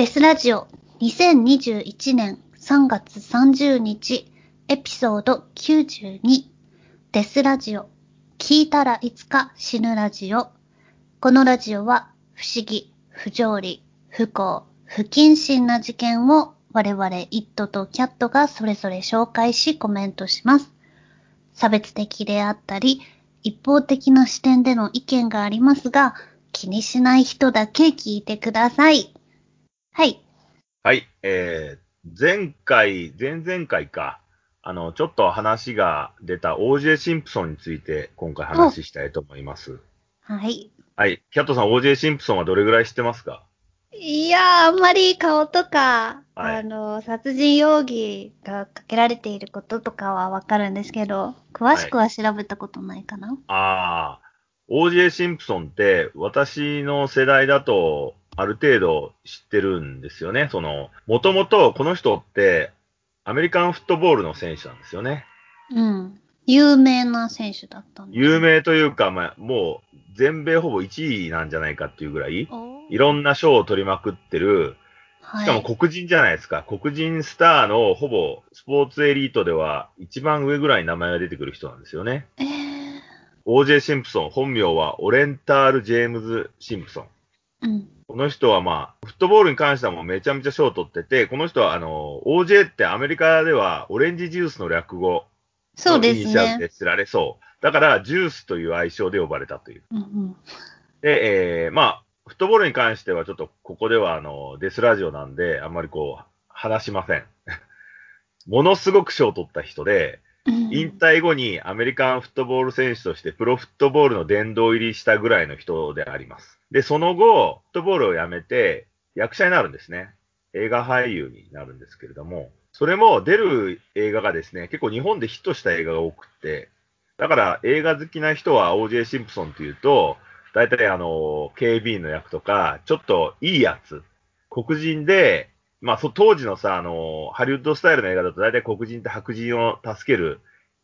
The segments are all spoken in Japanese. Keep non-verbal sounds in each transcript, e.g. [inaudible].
デスラジオ2021年3月30日エピソード92デスラジオ聞いたらいつか死ぬラジオこのラジオは不思議、不条理、不幸、不謹慎な事件を我々イットとキャットがそれぞれ紹介しコメントします。差別的であったり一方的な視点での意見がありますが気にしない人だけ聞いてください。はい。はい、えー、前回、前々回か、あの、ちょっと話が出た OJ シンプソンについて今回話したいと思います。はい。はい、キャットさん OJ シンプソンはどれぐらい知ってますか？いやー、あんまり顔とか、はいあの、殺人容疑がかけられていることとかはわかるんですけど、詳しくは調べたことないかな。あー、OJ シンプソンって私の世代だとある程度知ってるんですよね。その、もともとこの人ってアメリカンフットボールの選手なんですよね。うん。有名な選手だったんだ。有名というか、まあ、もう全米ほぼ1位なんじゃないかっていうぐらい、おいろんな賞を取りまくってる、はい。しかも黒人じゃないですか。黒人スターのほぼスポーツエリートでは一番上ぐらいに名前が出てくる人なんですよね。えー、OJ シンプソン、本名はオレンタール・ジェームズ・シンプソン。うん。この人はまあ、フットボールに関してはもうめちゃめちゃ賞を取ってて、この人はあの、OJ ってアメリカではオレンジジュースの略語そうですのイニシャルね。で知られそう。だから、ジュースという愛称で呼ばれたという。うんうん。で、えー、まあ、フットボールに関してはちょっとここではあの、デスラジオなんで、あんまりこう、話しません。[laughs] ものすごく賞を取った人で、うん引退後にアメリカンフットボール選手としてプロフットボールの殿堂入りしたぐらいの人であります。で、その後、フットボールを辞めて役者になるんですね。映画俳優になるんですけれども、それも出る映画がですね、結構日本でヒットした映画が多くって、だから映画好きな人は OJ シンプソンっていうと、大体あの、警備員の役とか、ちょっといいやつ、黒人で、まあ、当時のさ、あの、ハリウッドスタイルの映画だと大体黒人って白人を助ける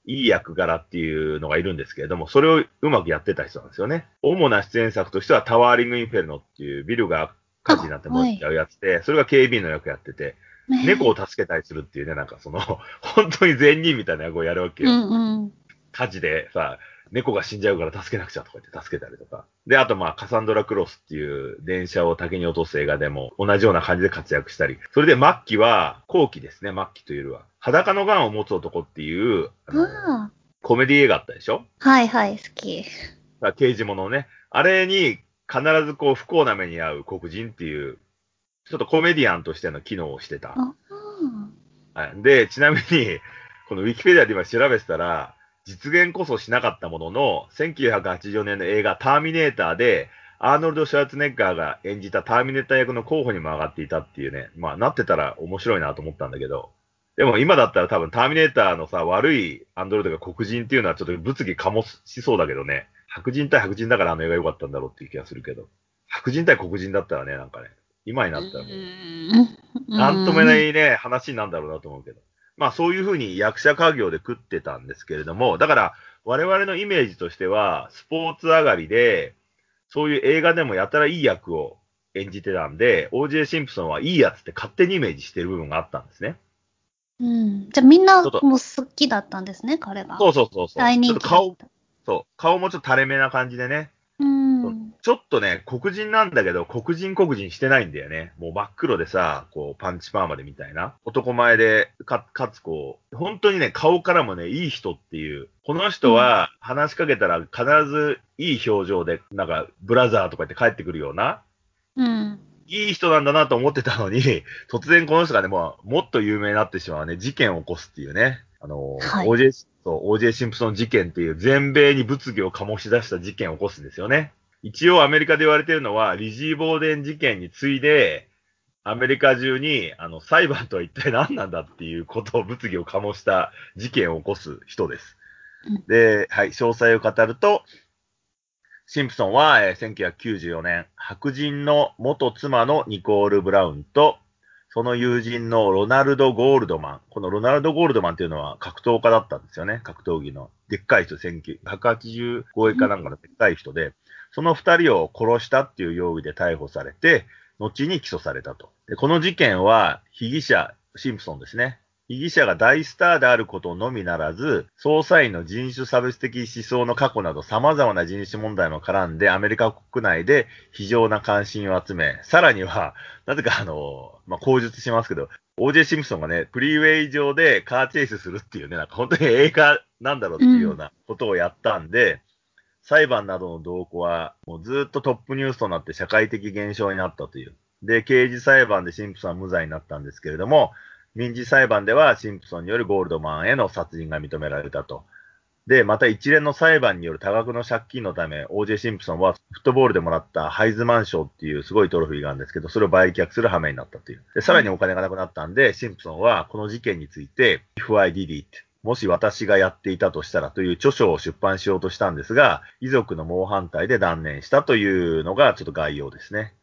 いい役柄っていうのがいるんですけれども、それをうまくやってた人なんですよね。主な出演作としてはタワーリングインフェルノっていうビルが火事になって燃えちゃうやつで、それが警備員の役やってて、猫を助けたりするっていうね、なんかその、本当に善人みたいな役をやるわけうよ。んうん。火事でさ、猫が死んじゃうから助けなくちゃとか言って助けたりとか。で、あとまあ、カサンドラクロスっていう電車を竹に落とす映画でも同じような感じで活躍したり。それで末期は、後期ですね、末期というよりは。裸の癌を持つ男っていう、あのあコメディ映画あったでしょ？あ。はいはい、好き。あ刑事物のね。あれに必ずこう不幸な目に遭う黒人っていう、ちょっとコメディアンとしての機能をしてた。あはい。で、ちなみに、このウィキペディアで今調べてたら、実現こそしなかったものの、1984年の映画ターミネーターで、アーノルド・シュワルツェネッガーが演じたターミネーター役の候補にも上がっていたっていうね、まあなってたら面白いなと思ったんだけど、でも今だったら多分ターミネーターのさ、悪いアンドロイドが黒人っていうのはちょっと物議醸しそうだけどね、白人対白人だからあの映画良かったんだろうっていう気がするけど、白人対黒人だったらね、なんかね、今になったらもう、なんとも言えないね、話になるんだろうなと思うけど。まあそういうふうに役者家業で食ってたんですけれども、だから我々のイメージとしては、スポーツ上がりで、そういう映画でもやたらいい役を演じてたんで、OJ シンプソンはいいやつって勝手にイメージしてる部分があったんですね。うん。じゃあみんなもう好きだったんですね、彼は。そうそうそうそう。大人気顔、た。そう、顔もちょっと垂れ目な感じでね。うん。ちょっとね、黒人なんだけど、黒人黒人してないんだよね。もう真っ黒でさ、こう、パンチパーマでみたいな。男前で、か、かつこう、本当にね、顔からもね、いい人っていう。この人は、話しかけたら必ずいい表情で、なんか、ブラザーとか言って帰ってくるような、うん。いい人なんだなと思ってたのに、[laughs] 突然この人がね、もう、もっと有名になってしまうね、事件を起こすっていうね。あの、はい OJ、そう OJ シンプソン事件っていう全米に物議を醸し出した事件を起こすんですよね。一応アメリカで言われてるのは、リジー・ボーデン事件に次いで、アメリカ中に、あの、裁判とは一体何なんだっていうことを物議を醸した事件を起こす人ですうん。で、はい、詳細を語ると、シンプソンは、えー1994年、白人の元妻のニコール・ブラウンと、その友人のロナルド・ゴールドマン。このロナルド・ゴールドマンっていうのは格闘家だったんですよね。格闘技の。でっかい人、19 185円かなんかのでっかい人で、その二人を殺したっていう容疑で逮捕されて、後に起訴されたと。でこの事件は、被疑者、シンプソンですね。被疑者が大スターであることのみならず、捜査員の人種差別的思想の過去など様々な人種問題も絡んでアメリカ国内で非常な関心を集め、さらには、なぜかあの、まあ、口述しますけど、OJ シンプソンがね、フリーウェイ上でカーチェイスするっていうね、なんか本当に映画なんだろうっていうようなことをやったんで、裁判などの動向はもうずっとトップニュースとなって社会的現象になったという。で、刑事裁判でシンプソンは無罪になったんですけれども、民事裁判ではシンプソンによるゴールドマンへの殺人が認められたと。で、また一連の裁判による多額の借金のため、OJ シンプソンはフットボールでもらったハイズマン賞っていうすごいトロフィーがあるんですけど、それを売却する羽目になったという。で、さらにお金がなくなったんで、シンプソンはこの事件について、If I did it もし私がやっていたとしたらという著書を出版しようとしたんですが、遺族の猛反対で断念したというのがちょっと概要ですね。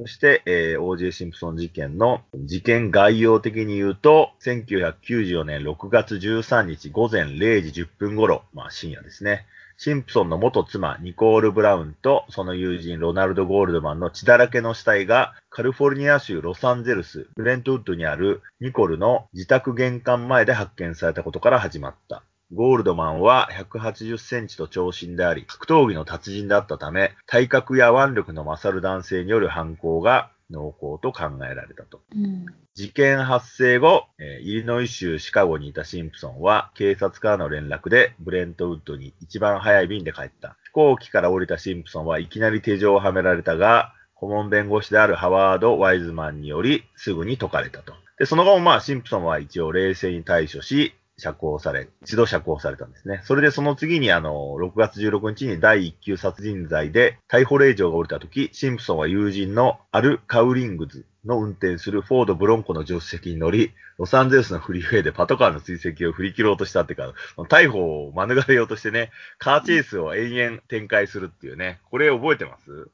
そして、えー、OJ シンプソン事件の事件概要的に言うと、1994年6月13日午前0時10分頃、まあ深夜ですね。シンプソンの元妻、ニコール・ブラウンとその友人、ロナルド・ゴールドマンの血だらけの死体がカリフォルニア州ロサンゼルス、ブレントウッドにあるニコルの自宅玄関前で発見されたことから始まった。ゴールドマンは180センチと長身であり、格闘技の達人であったため、体格や腕力の勝る男性による犯行が濃厚と考えられたと。うん、事件発生後、えー、イリノイ州シカゴにいたシンプソンは、警察からの連絡でブレントウッドに一番早い便で帰った。飛行機から降りたシンプソンはいきなり手錠をはめられたが、顧問弁護士であるハワード・ワイズマンによりすぐに解かれたと。で、その後もまあシンプソンは一応冷静に対処し、釈放され、一度釈放されたんですね。それでその次にあの、6月16日に第1級殺人罪で逮捕令状が降りた時、シンプソンは友人のアル・カウリングズの運転するフォード・ブロンコの助手席に乗り、ロサンゼルスのフリーウェイでパトカーの追跡を振り切ろうとしたっていうか、逮捕を免れようとしてね、カーチェイスを延々展開するっていうね、これ覚えてます？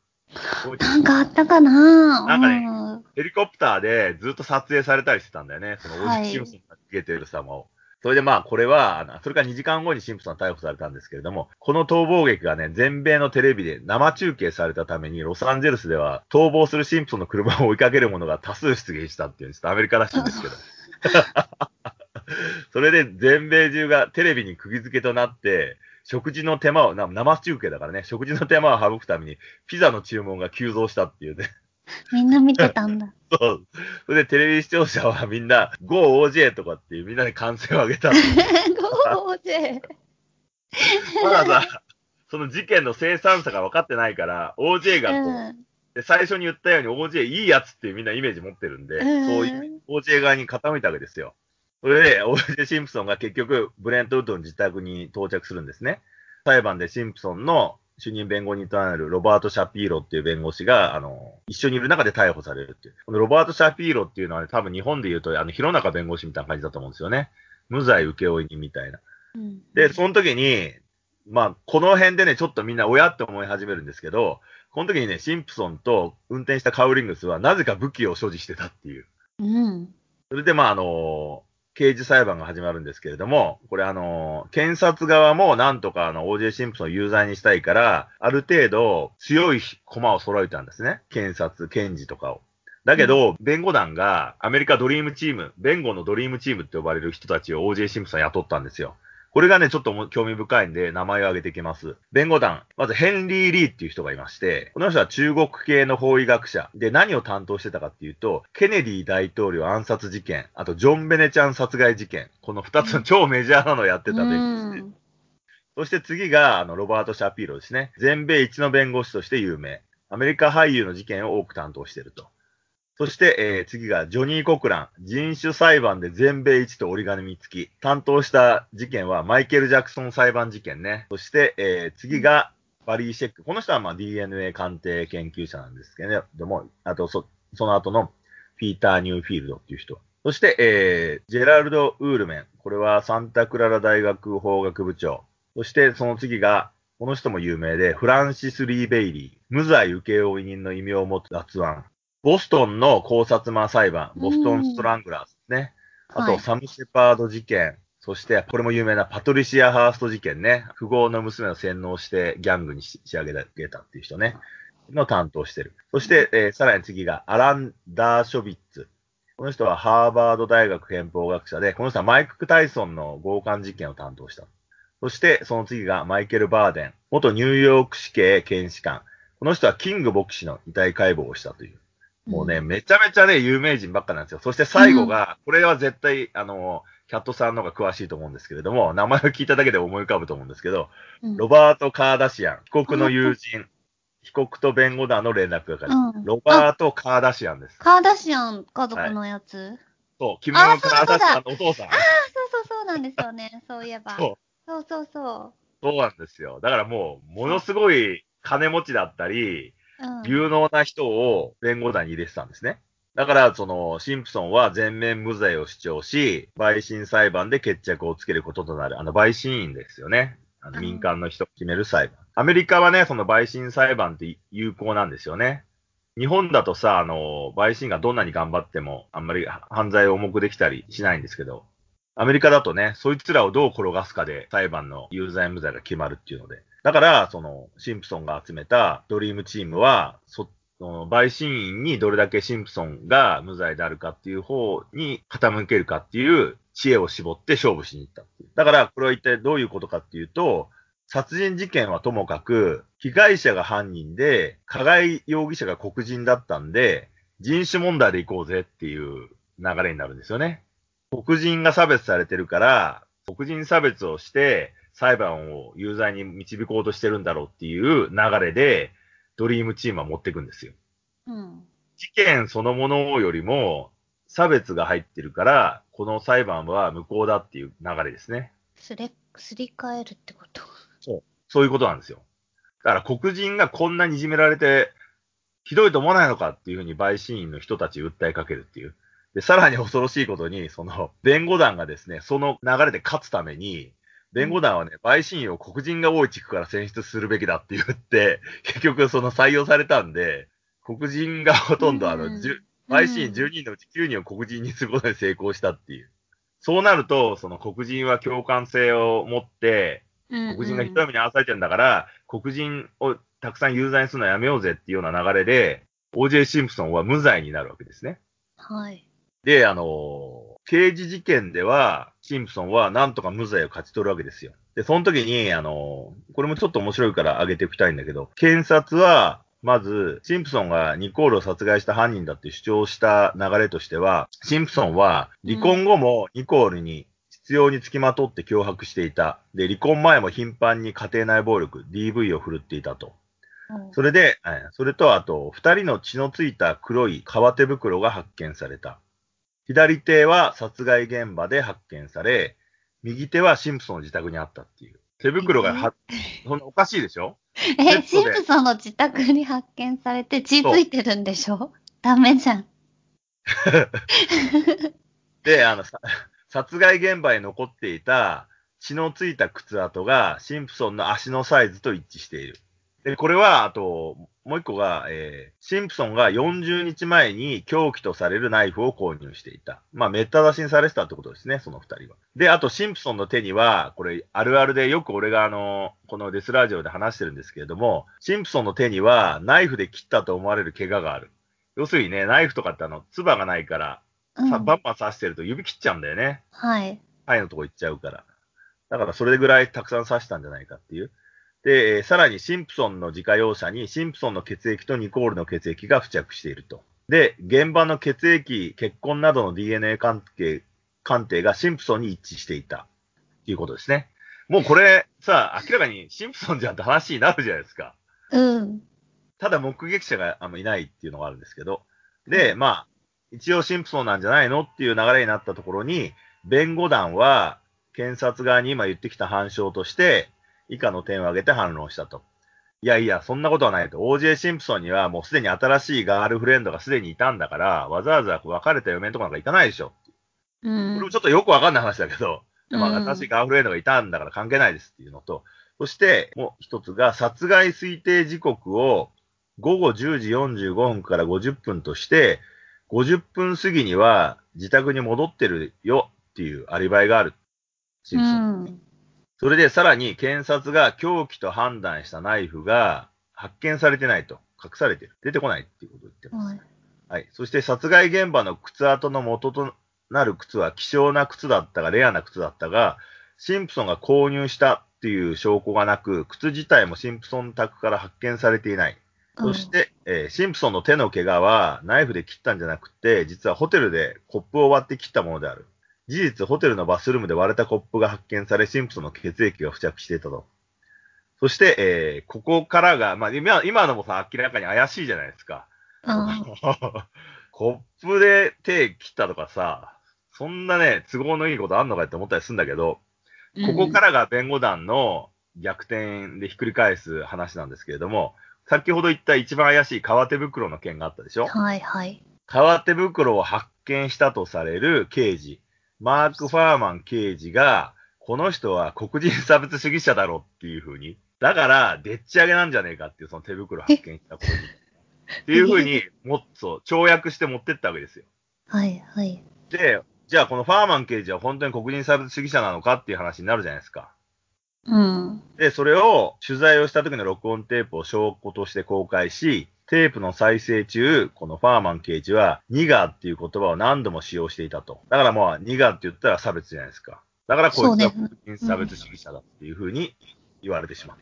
なんかあったかな？なんかね、ヘリコプターでずっと撮影されたりしてたんだよね。そのオージシムソンが逃げてる様を。それでまあ、これは、それから2時間後にシンプソンは逮捕されたんですけれども、この逃亡劇がね、全米のテレビで生中継されたために、ロサンゼルスでは逃亡するシンプソンの車を追いかける者が多数出現したっていう、ちょっとアメリカらしいんですけど。[laughs] それで全米中がテレビに釘付けとなって、食事の手間を、生中継だからね、食事の手間を省くために、ピザの注文が急増したっていうね。[laughs] みんな見てたんだ。[laughs] そう。それでテレビ視聴者はみんな、GoOJ とかっていうみんなで歓声を上げた。[laughs] Go OJ! まださ、その事件の真相が分かってないから、OJ がこう、うん、で最初に言ったように OJ いいやつっていうみんなイメージ持ってるんで、うん、そういう OJ 側に傾いたわけですよ。それで、OJ シンプソンが結局、ブレントウッドの自宅に到着するんですね。裁判でシンプソンの主任弁護人となるロバート・シャピーロっていう弁護士が、あの、一緒にいる中で逮捕されるっていう。このロバート・シャピーロっていうのは、ね、多分日本で言うと、あの、広中弁護士みたいな感じだと思うんですよね。無罪請負人みたいな。うん、で、その時に、まあ、この辺でね、ちょっとみんな親って思い始めるんですけど、この時にね、シンプソンと運転したカウリングスは、なぜか武器を所持してたっていう。うん。それで、まあ、あの刑事裁判が始まるんですけれども、これあの、検察側もなんとかあの、OJ シンプソンを有罪にしたいから、ある程度強い駒を揃えたんですね。検察、検事とかを。だけど、弁護団がアメリカドリームチーム、弁護のドリームチームって呼ばれる人たちを OJ シンプソン雇ったんですよ。これがね、ちょっと興味深いんで、名前を挙げていきます。弁護団。まず、ヘンリー・リーっていう人がいまして、この人は中国系の法医学者。で、何を担当してたかっていうと、ケネディ大統領暗殺事件、あと、ジョンベネちゃん殺害事件。この二つの超メジャーなのをやってた弁護士で。そして次が、あの、ロバート・シャピーロですね。全米一の弁護士として有名。アメリカ俳優の事件を多く担当していると。そして、えー、次がジョニー・コクラン。人種裁判で全米一と折り紙付き。担当した事件はマイケル・ジャクソン裁判事件ね。そして、えー、次がバリー・シェック。この人はまあ DNA 鑑定研究者なんですけどね。でも、あとそ、その後のピーター・ニューフィールドっていう人。そして、えー、ジェラルド・ウールメン。これはサンタクララ大学法学部長。そして、その次が、この人も有名で、フランシス・リー・ベイリー。無罪請負人の異名を持つ脱腕。ボストンの考察魔裁判、ボストンストラングラーですね。あと、サム・シェパード事件、そして、これも有名なパトリシア・ハースト事件ね。富豪の娘を洗脳してギャングに仕上げたっていう人ね。の担当してる。そして、えーさらに次がアラン・ダーショビッツ。この人はハーバード大学憲法学者で、この人はマイク・タイソンの強姦事件を担当した。そして、その次がマイケル・バーデン。元ニューヨーク市警検視官。この人はキング牧師の遺体解剖をしたという。もうね、めちゃめちゃね、有名人ばっかなんですよ。そして最後が、これは絶対、あの、キャットさんの方が詳しいと思うんですけれども、名前を聞いただけで思い浮かぶと思うんですけど、うん、ロバート・カーダシアン、被告の友人、被告と弁護団の連絡係、うんロバート・カーダシアンです。カーダシアン家族のやつ、そう、キム・カーダシアンのお父さん。そうそうそうなんですよね。[laughs] そういえば。そうそうそうそそうなんですよ。だからもう、ものすごい金持ちだったり、う。うん。有能な人を弁護団に入れてたんですね。だから、その、シンプソンは全面無罪を主張し、陪審裁判で決着をつけることとなる、あの、陪審員ですよね。あのうん民間の人を決める裁判。アメリカはね、その陪審裁判って有効なんですよね。日本だとさ、あの、陪審がどんなに頑張っても、あんまり犯罪を重くできたりしないんですけど、アメリカだとね、そいつらをどう転がすかで裁判の有罪無罪が決まるっていうので。だから、その、シンプソンが集めたドリームチームは、そその陪審員にどれだけシンプソンが無罪であるかっていう方に傾けるかっていう知恵を絞って勝負しに行ったっていう。だから、これは一体どういうことかっていうと、殺人事件はともかく、被害者が犯人で、加害容疑者が黒人だったんで、人種問題で行こうぜっていう流れになるんですよね。黒人が差別されてるから、黒人差別をして裁判を有罪に導こうとしてるんだろうっていう流れで、ドリームチームは持っていくんですよ。うん。事件そのものよりも、差別が入ってるから、この裁判は無効だっていう流れですね。すれ、すり替えるってこと？そういうことなんですよ。だから黒人がこんなにいじめられて、ひどいと思わないのかっていうふうに陪審員の人たち訴えかけるっていう。で、さらに恐ろしいことに、その、弁護団がですね、その流れで勝つために、弁護団はね、陪審員を黒人が多い地区から選出するべきだって言って、[laughs] 結局その採用されたんで、黒人がほとんどあの、うん陪審員10人のうち9人を黒人にすることに成功したっていう。そうなると、その黒人は共感性を持って、うん、黒人がひどい目に遭わされてるんだから、黒人をたくさん有罪にするのはやめようぜっていうような流れで、OJ シンプソンは無罪になるわけですね。はい。で、あの、刑事事件では、シンプソンはなんとか無罪を勝ち取るわけですよ。で、その時に、あの、これもちょっと面白いから挙げておきたいんだけど、検察は、まず、シンプソンがニコールを殺害した犯人だって主張した流れとしては、シンプソンは離婚後もニコールに必要につきまとって脅迫していた。で、離婚前も頻繁に家庭内暴力、DV を振るっていたと。うんそれで、えーそれとあと、二人の血のついた黒い革手袋が発見された。左手は殺害現場で発見され、右手はシンプソンの自宅にあったっていう。手袋がは、そんなおかしいでしょ？え、シンプソンの自宅に発見されて血ついてるんでしょ？ダメじゃん。[laughs] で、あの、さ殺害現場に残っていた血のついた靴跡がシンプソンの足のサイズと一致している。で、これは、あと、もう一個が、えー、シンプソンが40日前に凶器とされるナイフを購入していた。まあ、めった出しにされてたってことですね、その二人は。で、あと、シンプソンの手には、これ、あるあるでよく俺があの、このデスラジオで話してるんですけれども、シンプソンの手には、ナイフで切ったと思われる怪我がある。要するにね、ナイフとかってあの、唾がないから、うんさバンバン刺してると指切っちゃうんだよね。はい。肺のとこ行っちゃうから。だからそれぐらいたくさん刺したんじゃないかっていう。で、えーさらにシンプソンの自家用車にシンプソンの血液とニコールの血液が付着していると。で、現場の血液、血痕などの DNA 鑑定、鑑定がシンプソンに一致していた。っていうことですね。もうこれさ、明らかにシンプソンじゃんって話になるじゃないですか。うん。ただ目撃者があんまいないっていうのがあるんですけど。で、まあ、一応シンプソンなんじゃないのっていう流れになったところに、弁護団は検察側に今言ってきた反証として、以下の点を挙げて反論したと。いやいや、そんなことはないと。OJ シンプソンにはもうすでに新しいガールフレンドがすでにいたんだから、わざわざ別れた嫁のとこなんか行かないでしょ。うこれんもちょっとよくわかんない話だけど、まあ、うん新しいガールフレンドがいたんだから関係ないですっていうのと、そして、もう一つが、殺害推定時刻を午後10時45分から50分として、50分過ぎには自宅に戻ってるよっていうアリバイがある。シンうプソンん。それでさらに検察が凶器と判断したナイフが発見されてないと。隠されてる。出てこないっていうことを言ってます。はい。はい。そして殺害現場の靴跡の元となる靴は希少な靴だったが、レアな靴だったが、シンプソンが購入したっていう証拠がなく、靴自体もシンプソン宅から発見されていない。そして、えーシンプソンの手の怪我はナイフで切ったんじゃなくて、実はホテルでコップを割って切ったものである。事実、ホテルのバスルームで割れたコップが発見され、シンプソンの血液が付着していたと。そして、えーここからが、まあ、今、今のもさ、明らかに怪しいじゃないですか。うん。[laughs] コップで手切ったとかさ、そんなね、都合のいいことあんのかって思ったりするんだけど、ここからが弁護団の逆転でひっくり返す話なんですけれども、先ほど言った一番怪しい革手袋の件があったでしょ？はいはい。革手袋を発見したとされる刑事、マーク・ファーマン刑事が、この人は黒人差別主義者だろっていう風に、だから、でっち上げなんじゃねえかっていうその手袋発見したことに。っていう風に、もっと跳躍して持ってったわけですよ。はいはい。で、じゃあこのファーマン刑事は本当に黒人差別主義者なのかっていう話になるじゃないですか。うん。で、それを取材をした時の録音テープを証拠として公開し、テープの再生中、このファーマン刑事は、ニガーっていう言葉を何度も使用していたと。だからもう、ニガーって言ったら差別じゃないですか。だからこいつは差別主義者だっていうふうに言われてしまう。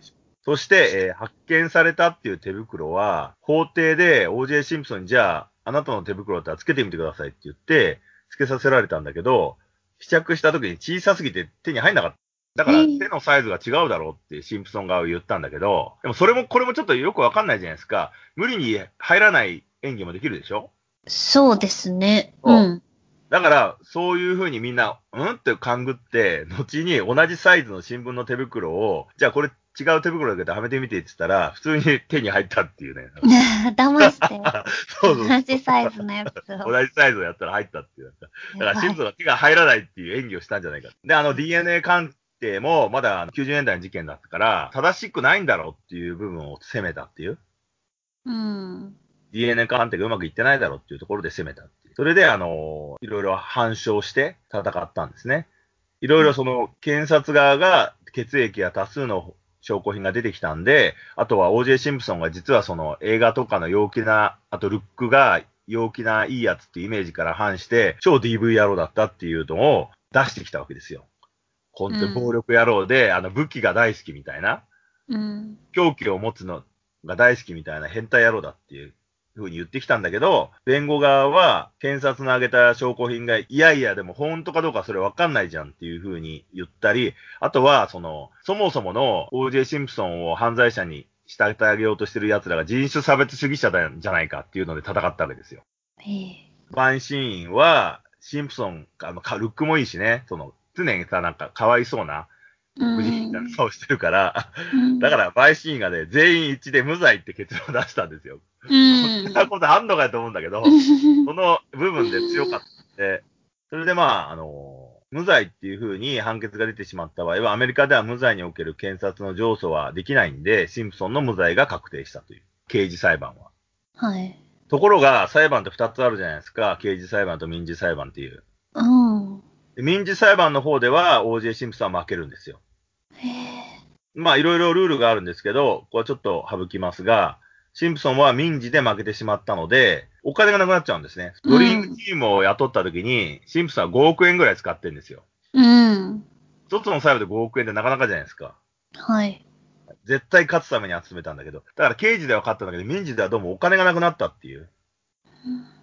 そして、えー発見されたっていう手袋は、法廷で OJ シンプソンにじゃあ、あなたの手袋だったらつけてみてくださいって言って、つけさせられたんだけど、試着した時に小さすぎて手に入んなかった。だからえー手のサイズが違うだろうってシンプソン側は言ったんだけど、でもそれも、これもちょっとよくわかんないじゃないですか。無理に入らない演技もできるでしょ？そうですね。そううん。だから、そういうふうにみんな、うん？って勘ぐって、後に同じサイズの新聞の手袋を、じゃあこれ違う手袋だけどはめてみてって言ったら、普通に手に入ったっていうね。[laughs] 騙して。[laughs] そうそう同じサイズのやつを。同じサイズをやったら入ったっていう。だから、シンプソンが手が入らないっていう演技をしたんじゃないか。で、あの DNA 鑑定もまだ90年代の事件だったから、正しくないんだろうっていう部分を責めたっていう。うん。DNA 鑑定がうまくいってないだろうっていうところで攻めたっていう。それで、あの、いろいろ反証して戦ったんですね。いろいろその、検察側が血液や多数の証拠品が出てきたんで、あとは OJ シンプソンが実はその映画とかの陽気な、あとルックが陽気ないいやつっていうイメージから反して、超 DV 野郎だったっていうのを出してきたわけですよ。本当に暴力野郎で、あの武器が大好きみたいな。うん。狂気を持つのが大好きみたいな変態野郎だっていうふうに言ってきたんだけど、弁護側は検察の挙げた証拠品が、いやいやでも本当かどうかそれわかんないじゃんっていうふうに言ったり、あとはその、そもそもの OJ シンプソンを犯罪者に仕立て上げようとしてる奴らが人種差別主義者だじゃないかっていうので戦ったわけですよ。ええ。バンシーンは、シンプソン、あの、かルックもいいしね、その、常にさ、なんか、かわいそうな、うん無人な顔してるから、うんだから、バイシーンがね、全員一致で無罪って結論を出したんですよ。うこんん。なことあんのかと思うんだけど、その部分で強かったんで、それでまあ、あの、無罪っていう風に判決が出てしまった場合は、アメリカでは無罪における検察の上訴はできないんで、シンプソンの無罪が確定したという、刑事裁判は。はい。ところが、裁判って二つあるじゃないですか。刑事裁判と民事裁判っていう。うん。で民事裁判の方では、OJ シンプソンは負けるんですよ。へえ。まあ、いろいろルールがあるんですけど、ここはちょっと省きますが、シンプソンは民事で負けてしまったので、お金がなくなっちゃうんですね。うんドリームチームを雇った時に、シンプソンは5億円ぐらい使ってるんですよ。うん。一つの裁判で5億円ってなかなかじゃないですか。はい。絶対勝つために集めたんだけど。だから刑事では勝ったんだけど、民事ではどうもお金がなくなったっていう。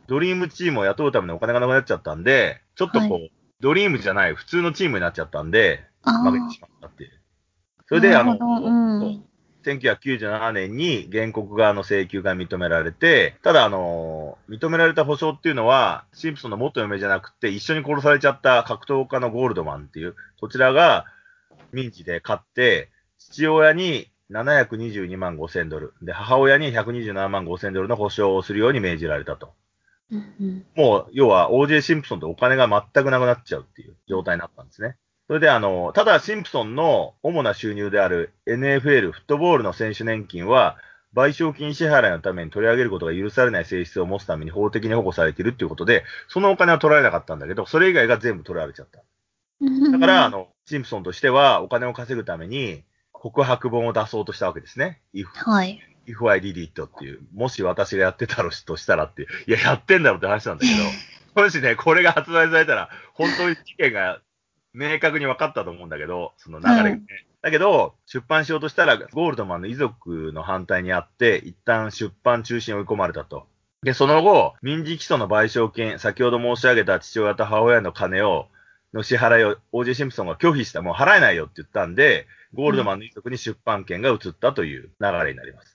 ドリームチームを雇うためにお金がなくなっちゃったんで、ちょっとこう、はドリームじゃない普通のチームになっちゃったんで、あ負けてしまったっていう。それで、あの、うんそう1997年に原告側の請求が認められて、ただ、あの、認められた保証っていうのは、シンプソンの元嫁じゃなくて、一緒に殺されちゃった格闘家のゴールドマンっていう、こちらが民事で勝って、父親に722万5千ドル、で、母親に127万5千ドルの保証をするように命じられたと。うんうん。もう、要は OJ シンプソンってお金が全くなくなっちゃうっていう状態になったんですね。それで、あの、ただシンプソンの主な収入である NFL、フットボールの選手年金は、賠償金支払いのために取り上げることが許されない性質を持つために法的に保護されているっていうことで、そのお金は取られなかったんだけど、それ以外が全部取られちゃった。だから、あの、シンプソンとしてはお金を稼ぐために告白本を出そうとしたわけですね。はい。If I Did It っていう、もし私がやってたとしたらっていう、いや、やってんだろって話なんだけど、[laughs] もしね、これが発売されたら、本当に事件が明確に分かったと思うんだけど、その流れがね。うんだけど、出版しようとしたら、ゴールドマンの遺族の反対にあって、一旦出版中止に追い込まれたと。で、その後、民事基礎の賠償金、先ほど申し上げた父親と母親の金を、の支払いを OJ シンプソンが拒否した、もう払えないよって言ったんで、ゴールドマンの遺族に出版権が移ったという流れになります。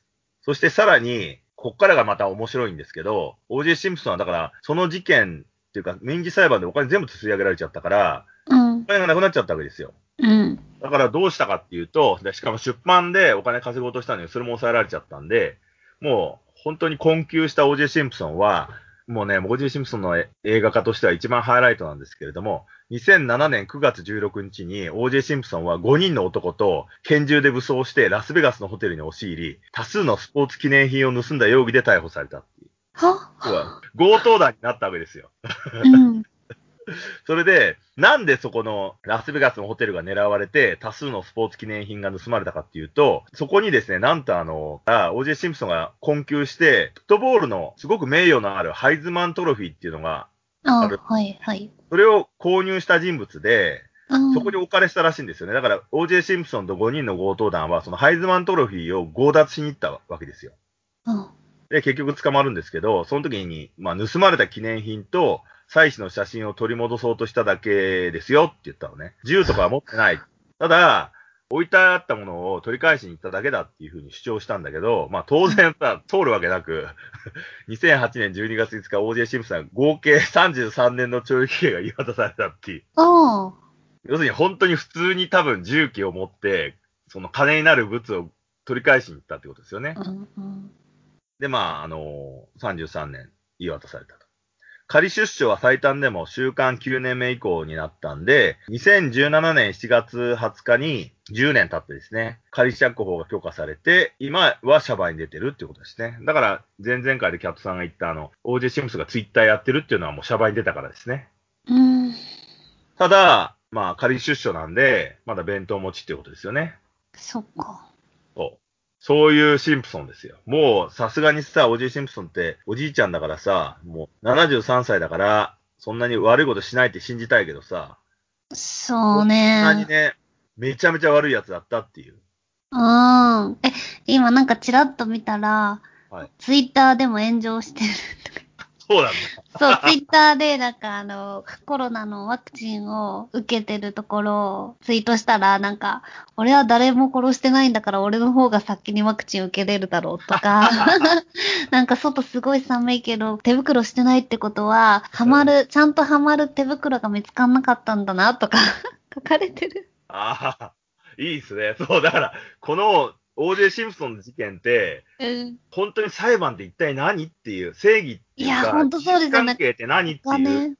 そしてさらに、こっからがまた面白いんですけど、OJ シンプソンはだから、その事件っていうか、民事裁判でお金全部つり上げられちゃったから、うんお。金がなくなっちゃったわけですよ。うん。だからどうしたかっていうと、でしかも出版でお金稼ごうとしたのに、それも抑えられちゃったんで、もう本当に困窮した OJ シンプソンは、もうね、OJ シンプソンのえ映画化としては一番ハイライトなんですけれども、2007年9月16日に OJ シンプソンは5人の男と拳銃で武装してラスベガスのホテルに押し入り、多数のスポーツ記念品を盗んだ容疑で逮捕されたっていう。は強盗団になったわけですよ。うん。[laughs] それで、なんでそこのラスベガスのホテルが狙われて、多数のスポーツ記念品が盗まれたかっていうと、そこにですね、なんとあの、あ OJ シンプソンが困窮して、フットボールのすごく名誉のあるハイズマントロフィーっていうのが、ああるはい、はい。それを購入した人物で、うんそこに置かれてたらしいんですよね。だから、OJ シンプソンと5人の強盗団は、そのハイズマントロフィーを強奪しに行ったわけですよ。うん。で、結局捕まるんですけど、その時に、まあ、盗まれた記念品と、妻子の写真を取り戻そうとしただけですよって言ったのね。銃とかは持ってない。[laughs] ただ、置いてあったものを取り返しに行っただけだっていうふうに主張したんだけど、まあ当然さ、[laughs] 通るわけなく、2008年12月5日、OJ シンプソンは合計33年の懲役刑が言い渡されたっていう。あ要するに本当に普通に多分銃器を持って、その金になる物を取り返しに行ったってことですよねあ。。うん、うん。で、まあ、あの33年言い渡されたと。仮出所は最短でも週間9年目以降になったんで、2017年7月20日に10年経ってですね、仮釈放が許可されて、今はシャバに出てるってことですね。だから、前々回でキャットさんが言ったあの、OJ シンプソンがツイッターやってるっていうのはもうシャバに出たからですね。うん。ただ、まあ、仮出所なんで、まだ弁当持ちっていうことですよね。そっか。そう。いうシンプソンですよ。もう、さすがにさ、おじいシンプソンって、おじいちゃんだからさ、もう、73歳だから、そんなに悪いことしないって信じたいけどさ、そうそんなにね。ね、めちゃめちゃ悪いやつだったっていう。うん。え、今なんかチラッと見たら、はいツイッターでも炎上してる。そうなんだ。そう、ツイッターでなんかあの、コロナのワクチンを受けてるところをツイートしたら、なんか、俺は誰も殺してないんだから俺の方が先にワクチン受けれるだろうとか、[laughs] なんか外すごい寒いけど、手袋してないってことは、はまる、ちゃんとはまる手袋が見つかんなかったんだなとか、書かれてる。ああ、いいっすね。そう、だから、この、OJ シンプソンの事件って、うん。本当に裁判って一体何っていう、正義っていうか、いやほんとそうですよね関係って何っていう、がね、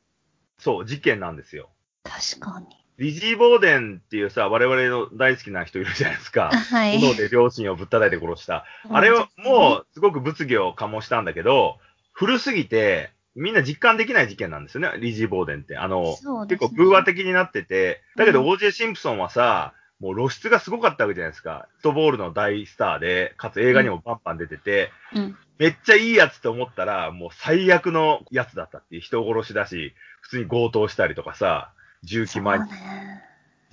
そう、事件なんですよ。確かに。リジー・ボーデンっていうさ、我々の大好きな人いるじゃないですか。はい。炎で両親をぶったたいて殺した。あれはもう、すごく物議を醸したんだけど、古すぎて、みんな実感できない事件なんですよね、リジー・ボーデンって。あの、ね結構偶話的になってて、だけどうん OJ シンプソンはさ、もう露出がすごかったわけじゃないですか。フットボールの大スターで、かつ映画にもバンバン出てて、うん。めっちゃいいやつと思ったら、もう最悪のやつだったっていう人殺しだし、普通に強盗したりとかさ、銃器前、ね。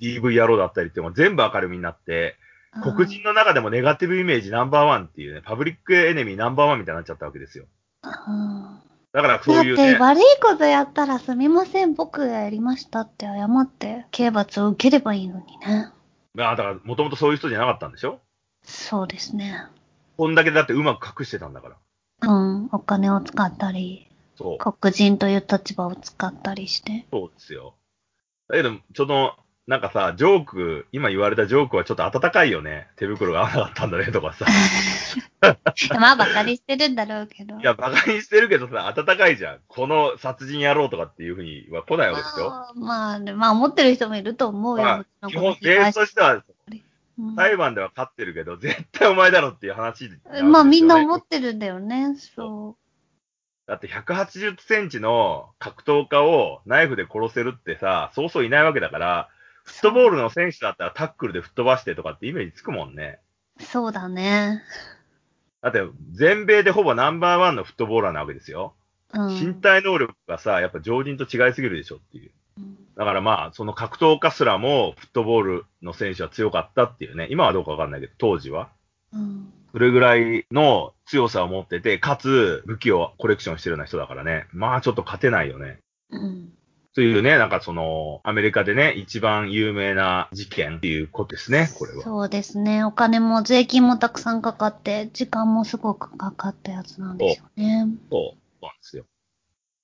DV 野郎だったりってもう全部明るみになって、うん黒人の中でもネガティブイメージナンバーワンっていうね、パブリックエネミーナンバーワンみたいになっちゃったわけですよ。うんだからそういうね、だって悪いことやったらすみません、僕がやりましたって謝って、刑罰を受ければいいのにね。まあだからもともとそういう人じゃなかったんでしょ？そうですね。こんだけだってうまく隠してたんだから。うん、お金を使ったり、そう。黒人という立場を使ったりして。そうですよ。だけど、ちょっと、なんかさ、ジョーク、今言われたジョークはちょっと温かいよね。手袋が合わなかったんだねとかさ。[laughs] まあ、バカにしてるんだろうけど。いや、バカにしてるけどさ、温かいじゃん。この殺人野郎とかっていうふうには来ないわけですよ。まあ、まあね、まあ、思ってる人もいると思うよ。まあ基本、ベースとしては、うん裁判では勝ってるけど、絶対お前だろっていう話ねまあ、みんな思ってるんだよね。そだって180センチの格闘家をナイフで殺せるってさ、そうそういないわけだから、う。フットボールの選手だったらタックルで吹っ飛ばしてとかってイメージつくもんね。そうだね。だって、全米でほぼナンバーワンのフットボーラーなわけですよ。うん。身体能力がさ、やっぱ常人と違いすぎるでしょっていう。だからまあ、その格闘家すらもフットボールの選手は強かったっていうね。今はどうかわかんないけど、当時は。うん。それぐらいの強さを持ってて、かつ武器をコレクションしてるような人だからね。まあちょっと勝てないよね。うん。というね、なんかその、アメリカでね、一番有名な事件っていうことですね、これは。そうですね。お金も税金もたくさんかかって、時間もすごくかかったやつなんですよね。そう。そうなんですよ。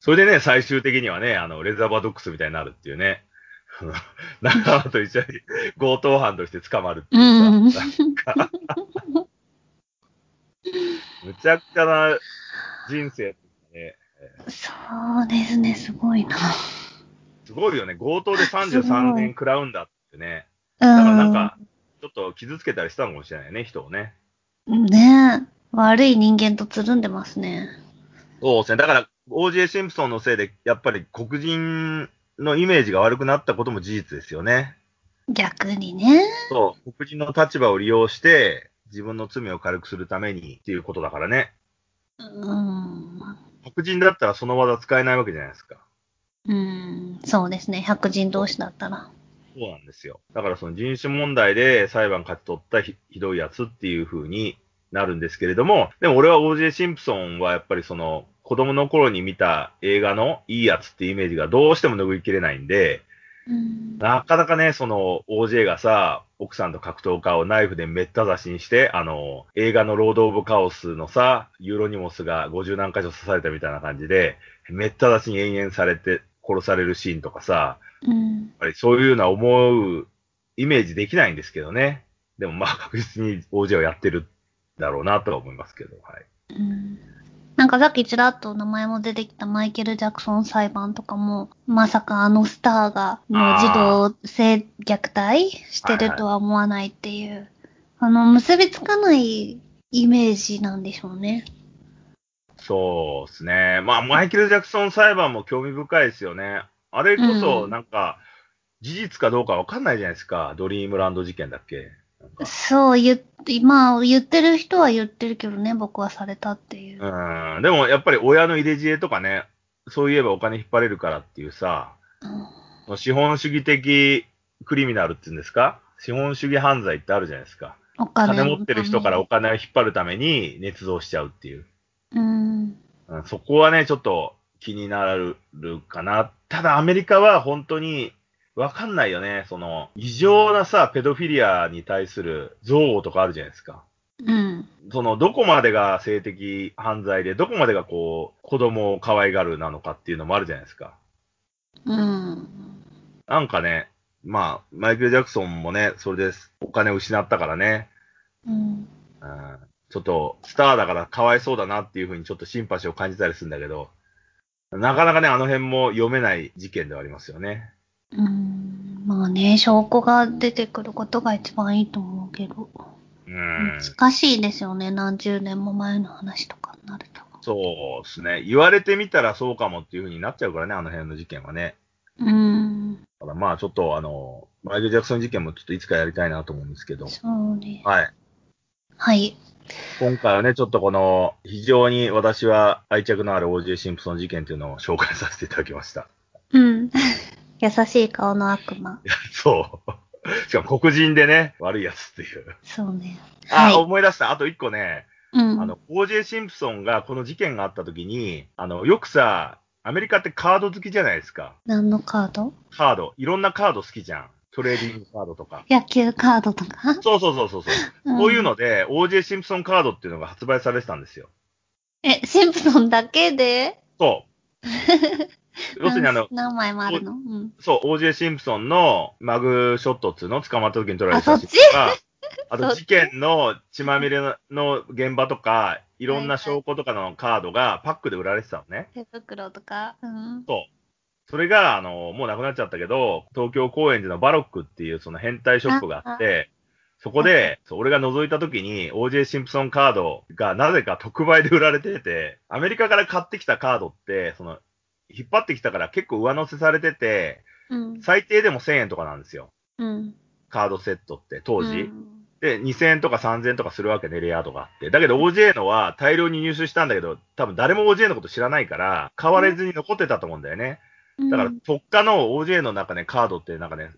それでね、最終的にはね、あの、レザーバードックスみたいになるっていうね。仲間と一緒に強盗犯として捕まるっていうさ、なんかむちゃくちゃな人生ね。そうですね。すごいな。すごいよね。強盗ですご33い年食らうんだってね。うだからなんか、ちょっと傷つけたりしたのかもしれないよね、人をね。ん。ねえ。悪い人間とつるんでますね。そうですね。だから、OJ シンプソンのせいで、やっぱり黒人のイメージが悪くなったことも事実ですよね。逆にね。そう、黒人の立場を利用して、自分の罪を軽くするためにっていうことだからね。うん。白人だったらその技使えないわけじゃないですか。うん。そうですね。白人同士だったら。そうなんですよ。だからその人種問題で裁判勝ち取ったひひどいやつっていう風になるんですけれども、でも俺は OJ シンプソンはやっぱりその子供の頃に見た映画のいいやつっていうイメージがどうしても拭いきれないんで、うん。なかなかね、その OJ がさ、奥さんと格闘家をナイフでめった刺しにして、あの、映画のロード・オブ・カオスのさ、ユーロニモスが50何箇所刺されたみたいな感じで、めった刺しに延々されて殺されるシーンとかさ、うん。やっぱりそういうのは思うイメージできないんですけどね。でもまあ確実に OJ はやってるだろうなとは思いますけど、はい。うんなんかさっきちらっと名前も出てきたマイケル・ジャクソン裁判とかも、まさかあのスターが、の児童性虐待してるとは思わないっていう、あの、結びつかないイメージなんでしょうね。そうですね。まあ、マイケル・ジャクソン裁判も興味深いですよね。あれこそ、うんなんか、事実かどうかわかんないじゃないですか。ドリームランド事件だっけ。そう言って、まあ言ってる人は言ってるけどね、僕はされたっていう。うん。でも、やっぱり親の入れ知恵とかね、そういえばお金引っ張れるからっていうさ、うん資本主義的クリミナルっていうんですか？資本主義犯罪ってあるじゃないですか。お金金持ってる人からお金を引っ張るために捏造しちゃうっていう。うん。うんそこはね、ちょっと気になるかな。ただアメリカは本当にわかんないよね。その、異常なさ、ペドフィリアに対する憎悪とかあるじゃないですか。うん。その、どこまでが性的犯罪で、どこまでがこう、子供を可愛がるなのかっていうのもあるじゃないですか。うん。なんかね、まあ、マイケル・ジャクソンもね、それでお金を失ったからね、うん。うんちょっと、スターだからかわいそうだなっていうふうにちょっとシンパシーを感じたりするんだけど、なかなかね、あの辺も読めない事件ではありますよね。うん。まあね、証拠が出てくることが一番いいと思うけど。うん。難しいですよね、何十年も前の話とかになると。そうですね。言われてみたらそうかもっていうふうになっちゃうからね、あの辺の事件はね。うん。だからまあちょっとあの、マイケル・ジャクソン事件もちょっといつかやりたいなと思うんですけど。そうね。はい。はい。今回はね、ちょっとこの、非常に私は愛着のある OJ シンプソン事件というのを紹介させていただきました。うん。[laughs] 優しい顔の悪魔。そう。しかも黒人でね、悪いやつっていう。そうね。あ、はい。思い出した。あと一個ね、うん。あの、OJ シンプソンがこの事件があった時に、あの、よくさ、アメリカってカード好きじゃないですか。何のカード？カード。いろんなカード好きじゃん。トレーディングカードとか。野球カードとか？そうそうそうそうそう。うんこういうので、OJ シンプソンカードっていうのが発売されてたんですよ。え、シンプソンだけで？そう。[laughs] 要するにあの、何枚もあるの？うん。そう、OJ シンプソンのマグショットっていうの捕まった時に撮られたとか、[laughs] あと事件の血まみれのの現場とか、いろんな証拠とかのカードがパックで売られてたのね。手袋とか？うん。それが、あの、もうなくなっちゃったけど、東京高円寺のバロックっていうその変態ショップがあって、そこで、俺が覗いた時に OJ シンプソンカードがなぜか特売で売られてて、アメリカから買ってきたカードって、その、引っ張ってきたから結構上乗せされてて、うん。最低でも1000円とかなんですよ。うん。カードセットって当時。うんで、2000円とか3000円とかするわけね、レア度があって。だけど OJ のは大量に入手したんだけど、多分誰も OJ のこと知らないから、買われずに残ってたと思うんだよね。だからうん、特価の OJ の中ね、カードってなんかね、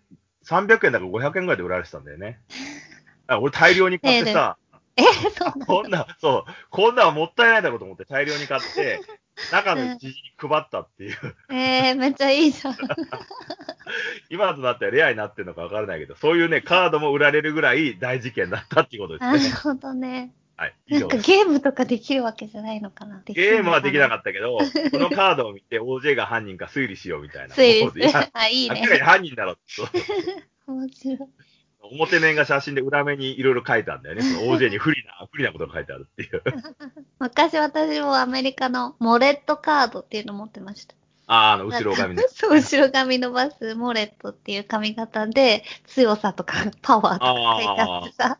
300円だか500円ぐらいで売られてたんだよね。[laughs] 俺大量に買ってさ、え、そうなんだ。こんな、そう、こんなんもったいないだろうと思って大量に買って、[laughs] 中の一時に配ったっていう。えー、めっちゃいいじゃん。[laughs] 今となってはレアになってるのかわからないけど、そういうね、カードも売られるぐらい大事件だったっていうことですね。なるほどね。はい。以なんか。ゲームとかできるわけじゃないのかな。ゲームはできなかっったけど、このカードを見て OJ が犯人か推理しようみたいな。推理 [laughs] あ、いい明らかにね。犯人だろって。[laughs] 面白い。表面が写真で裏面にいろいろ書いてあるんだよね。その OJ に不利な、[laughs] 不利なことが書いてあるっていう。昔私もアメリカのモレットカードっていうの持ってました。あー、あの、後ろ髪の。そう、後ろ髪伸ばすモレットっていう髪型で、強さとかパワーとか書いてあってさ、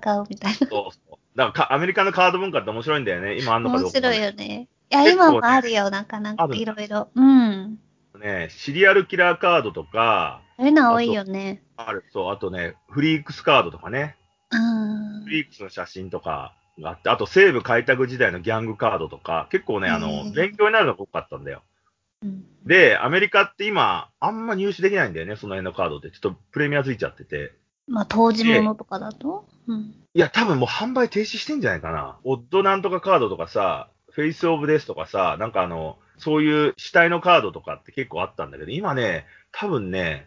戦うみたいな。そうそう。だからか、アメリカのカード文化って面白いんだよね。今あんのかどうか、面白いよね。いや、今もあるよ、なんかなんかいろいろ。うん。ね。シリアルキラーカードとか、そういうの多いよね。ある、そう、あとね、フリークスカードとかね。うんフ。リークスの写真とかがあって、あと西部開拓時代のギャングカードとか、結構ね、あへの、ー勉強になるのが多かったんだよ。うんで、アメリカって今、あんま入手できないんだよね、その辺のカードって。ちょっとプレミアついちゃってて。まあ、当時物とかだと？うん。いや、多分もう販売停止してんじゃないかな。オッドなんとかカードとかさ、 Face of Death とかさ、なんかあの、そういう死体のカードとかって結構あったんだけど、今ね、多分ね、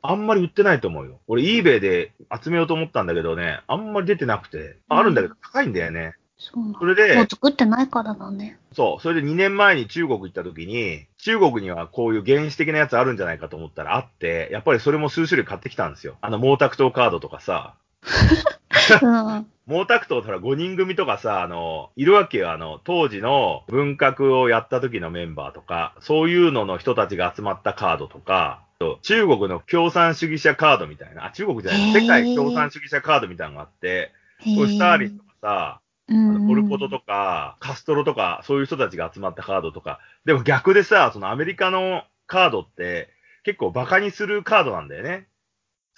あんまり売ってないと思うよ。俺、eBay で集めようと思ったんだけどね、あんまり出てなくて、あるんだけど高いんだよね。そうなんだそれでもう、作ってないからだね。そう、それで2年前に中国行った時に、中国にはこういう原始的なやつあるんじゃないかと思ったらあって、やっぱりそれも数種類買ってきたんですよ。あの、毛沢東カードとかさ、[laughs] うん。毛沢東ほら5人組とかさ、あの、いるわけよ。あの、当時の文革をやった時のメンバーとか、そういうのの人たちが集まったカードとか、と中国の共産主義者カードみたいな、あ、中国じゃない、世界共産主義者カードみたいなのがあって、へこれスターリンーとかさ、うあのん。ポルポトとか、カストロとか、そういう人たちが集まったカードとか、でも逆でさ、そのアメリカのカードって、結構バカにするカードなんだよね。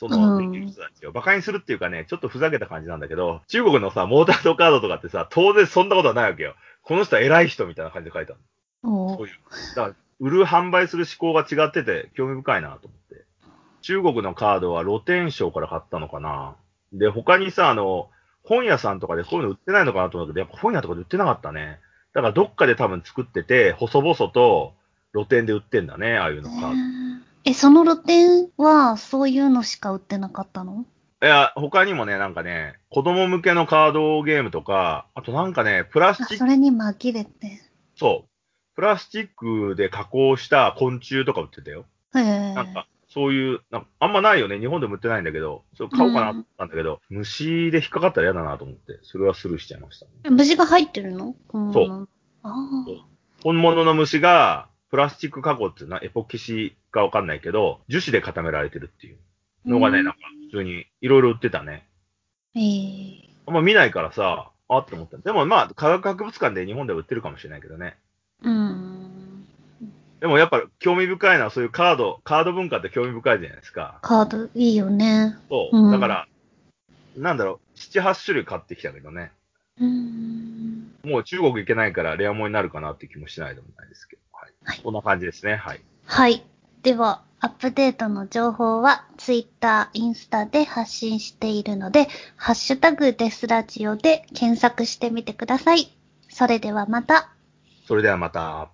その、人たちを。バカにするっていうかね、ちょっとふざけた感じなんだけど、中国のさ、モータードカードとかってさ、当然そんなことはないわけよ。この人は偉い人みたいな感じで書いてある。おそういう。だから、売る、販売する思考が違ってて、興味深いなと思って。中国のカードは露天商から買ったのかな。で、他にさ、あの、本屋さんとかでこういうの売ってないのかなと思うけど、やっぱ本屋とかで売ってなかったね。だからどっかで多分作ってて、細々と露店で売ってんだね、ああいうのカード。え、その露店は、そういうのしか売ってなかったの？いや、他にもね、なんかね、子供向けのカードゲームとか、あとなんかね、プラあ、スチックそ、れに紛れて。そう、プラスチックで加工した昆虫とか売ってたよ。へえ。なんか、そういう、なんかあんまないよね。日本でも売ってないんだけど、それ買おうかなと思ったんだけど、虫で引っかかったら嫌だなと思って、それはスルーしちゃいましたね。虫が入ってるの？本そう。あそう本物の虫が、プラスチック加工っていうのはエポキシかわかんないけど、樹脂で固められてるっていうあ。のがね、うんなんか普通にいろいろ売ってたね。ええあんま見ないからさ、あって思った。でもまあ、科学博物館で日本では売ってるかもしれないけどね。うん。でもやっぱ興味深いのはそういうカード、カード文化って興味深いじゃないですか。カードいいよね。そう。うんだから、なんだろう、7、8種類買ってきたけどね。うん。もう中国行けないからレアモンになるかなって気もしないでもないですけど。はい。はいこんな感じですね。はい。はい。では、アップデートの情報は、ツイッター、インスタで発信しているので、ハッシュタグデスラジオで検索してみてください。それではまた。それではまた。